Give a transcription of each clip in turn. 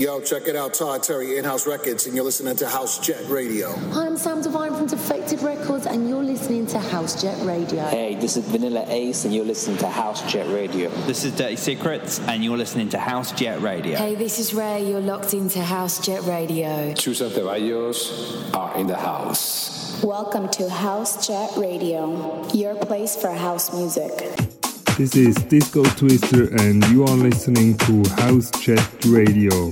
Yo, check it out, Todd Terry, In-House Records, and you're listening to House Jet Radio. Hi, I'm Sam Divine from Defected Records, and you're listening to House Jet Radio. Hey, this is Vanilla Ace, and you're listening to House Jet Radio. This is Dirty Secrets, and you're listening to House Jet Radio. Hey, this is Ray. You're locked into House Jet Radio. Susan Ceballos are in the house. Welcome to House Jet Radio, your place for house music. This is Disco Twister, and you are listening to House Jet Radio.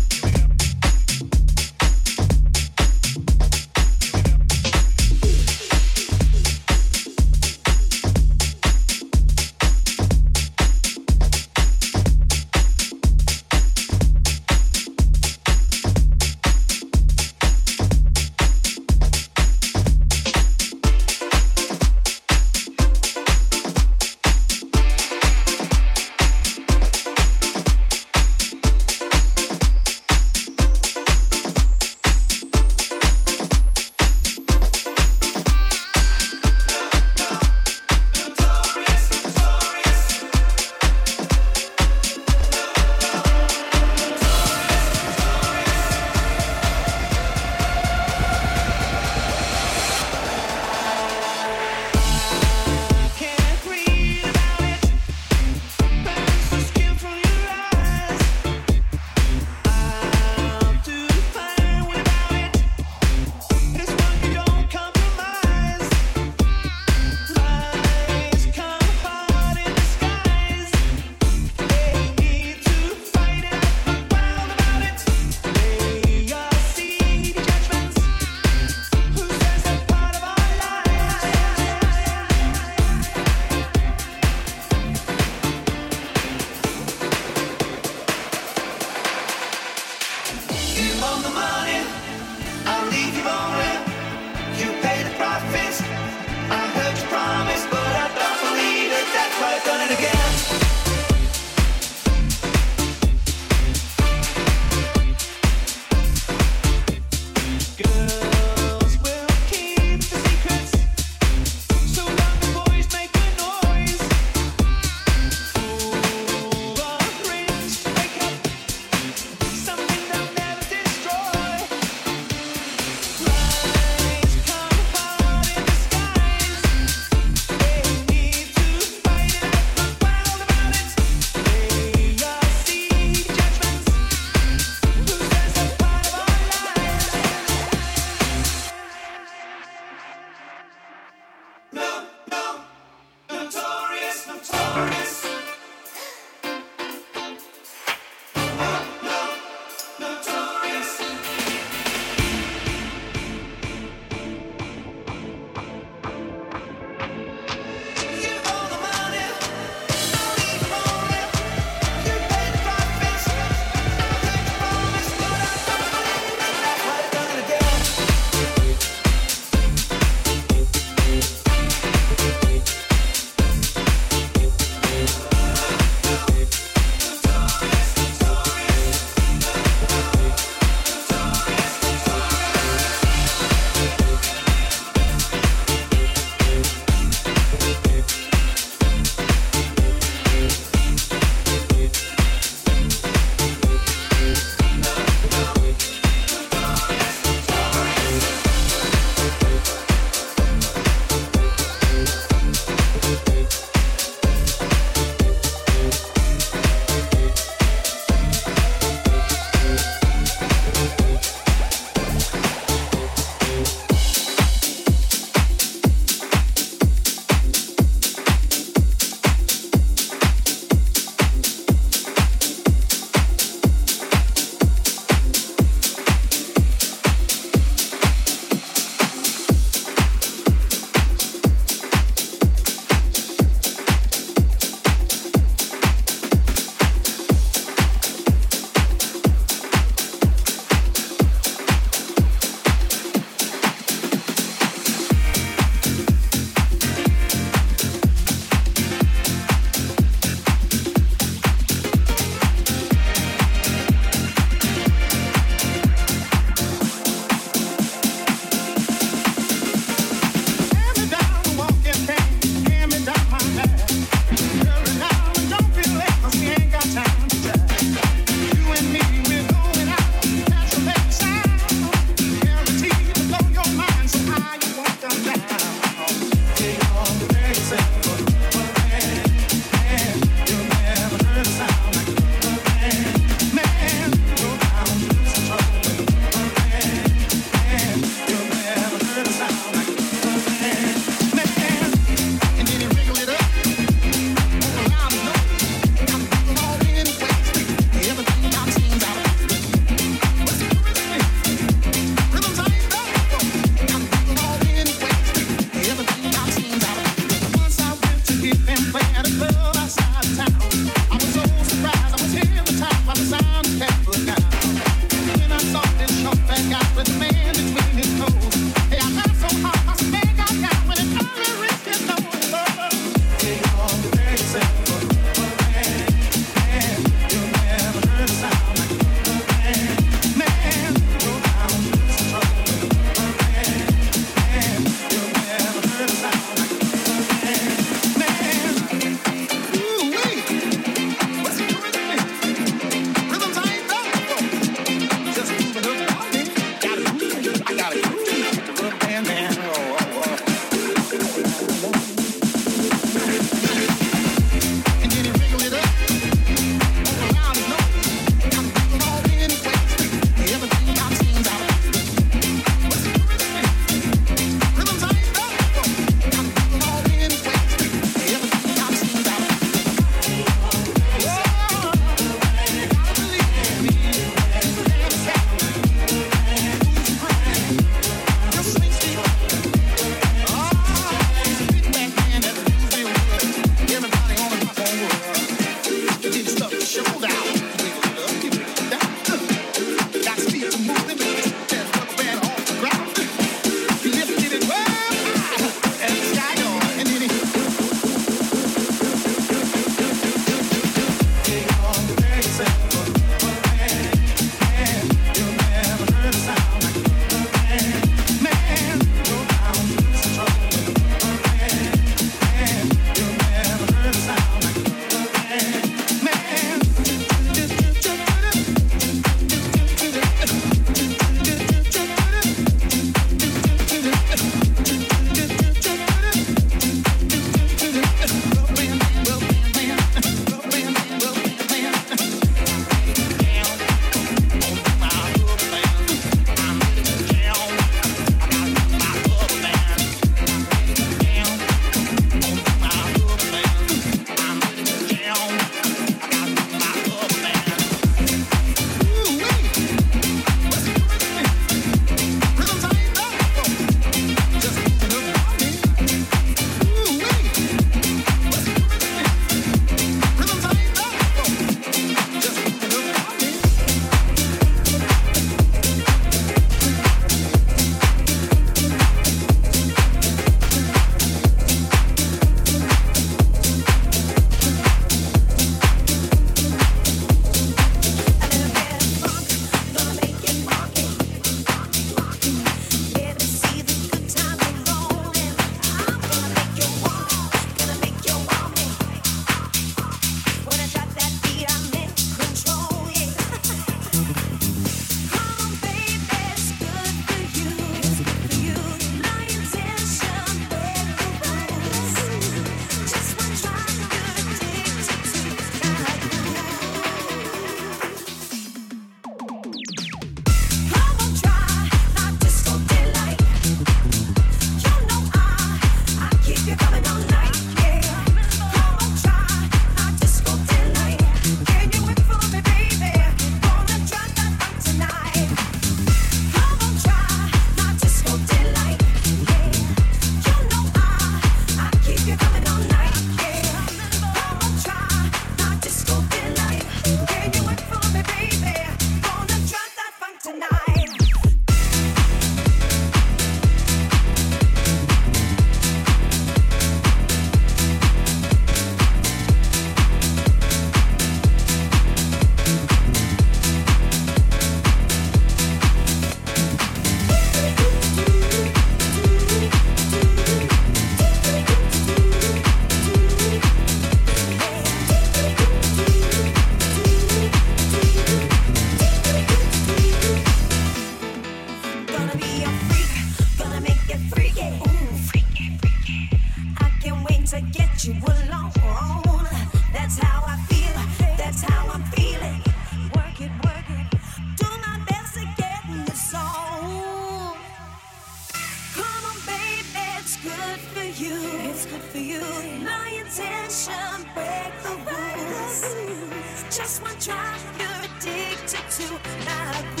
Just